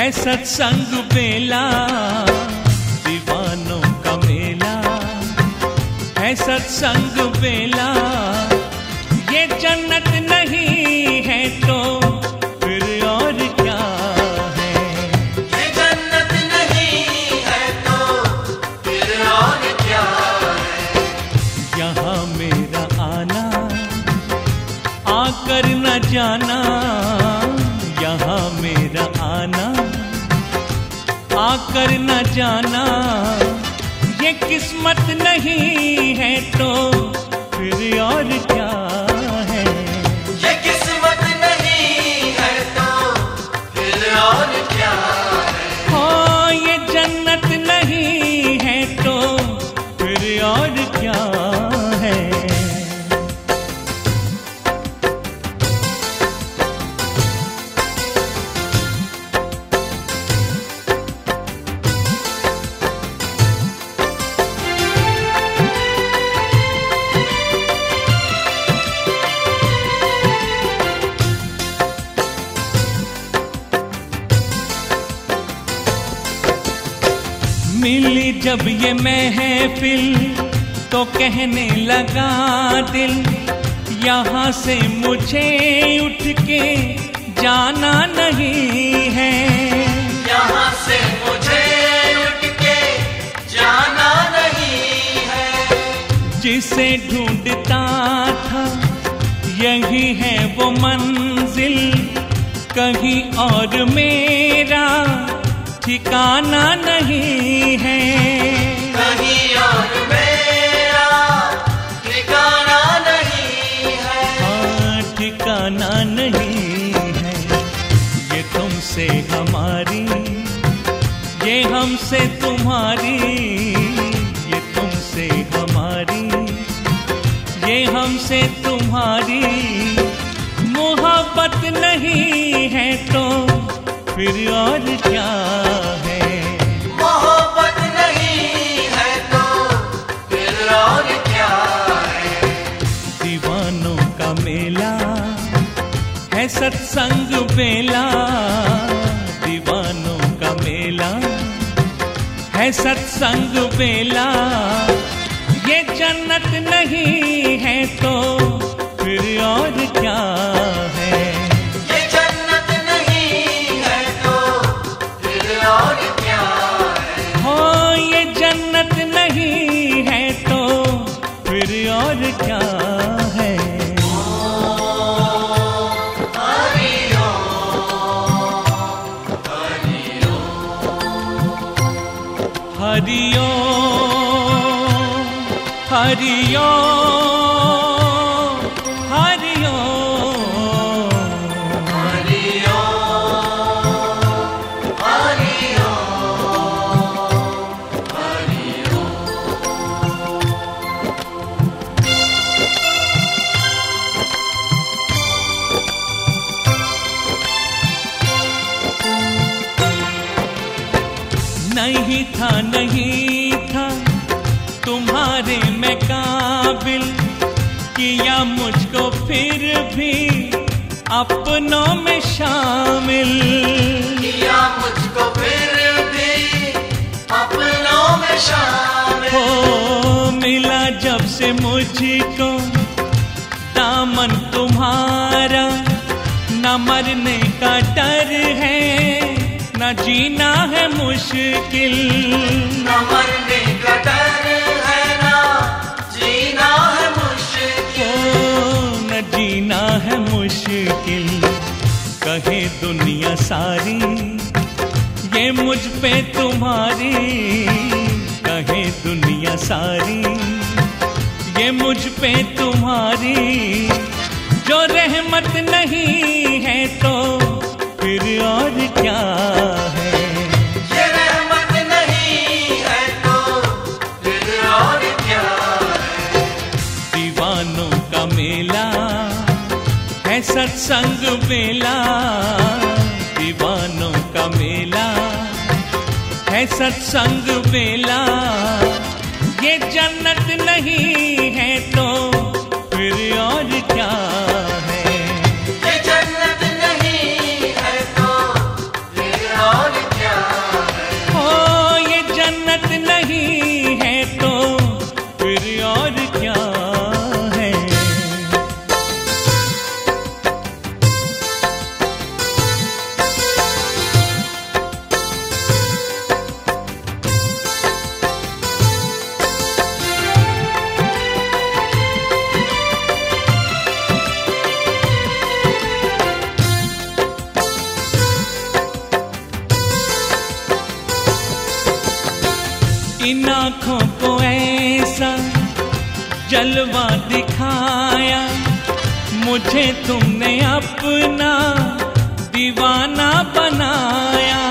है सत्संग बेला दीवानों का मेला। है सत्संग बेला ये जन्नत नहीं आकर न जाना। ये किस्मत नहीं है तो फिर और क्या? मिली जब ये मैं है महफिल तो कहने लगा दिल यहाँ से मुझे उठ के जाना नहीं है। यहाँ से मुझे उठ के जाना नहीं है। जिसे ढूंढता था यही है वो मंजिल कहीं और मेरा ठिकाना नहीं है। कहीं और मेरा ठिकाना नहीं है। हाँ ठिकाना नहीं है। ये तुमसे हमारी ये हमसे तुम्हारी ये तुमसे हमारी ये हमसे तुम्हारी। मोहब्बत नहीं है तो फिर और क्या है? मोहब्बत नहीं है तो फिर और क्या है? दीवानों का मेला है सत्संग बेला दीवानों का मेला है सत्संग बेला ये जन्नत नहीं है तो फिर और क्या हरि ओ हरि हरियो था नहीं था। तुम्हारे में काबिल किया मुझको फिर भी अपनों में शामिल। किया मुझको फिर भी अपनों में शामिल। हो मिला जब से मुझको दामन जीना है मुश्किल। न मरने का डर है ना जीना है मुश्किल। न जीना है मुश्किल? कहे दुनिया सारी ये मुझ पे तुम्हारी। कहे दुनिया सारी ये मुझ पे तुम्हारी। जो रहमत नहीं है तो फिर और क्या है? ये रहमत नहीं है तो फिर और क्या है? दीवानों का मेला है सत्संग बेला दीवानों का मेला है सत्संग बेला ये जन्नत नहीं और क्या है? इन आँखों जलवा दिखाया मुझे तुमने अपना दीवाना बनाया।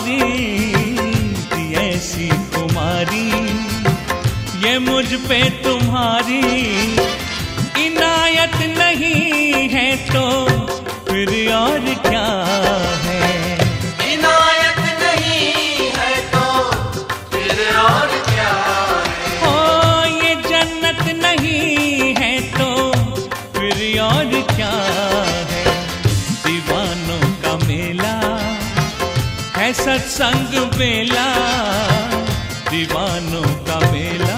तुम्हारी ऐसी कुमारी ये मुझ पे तुम्हारी इनायत नहीं है तो फिर और क्या है? है सत्संग मेला दीवानों का मेला।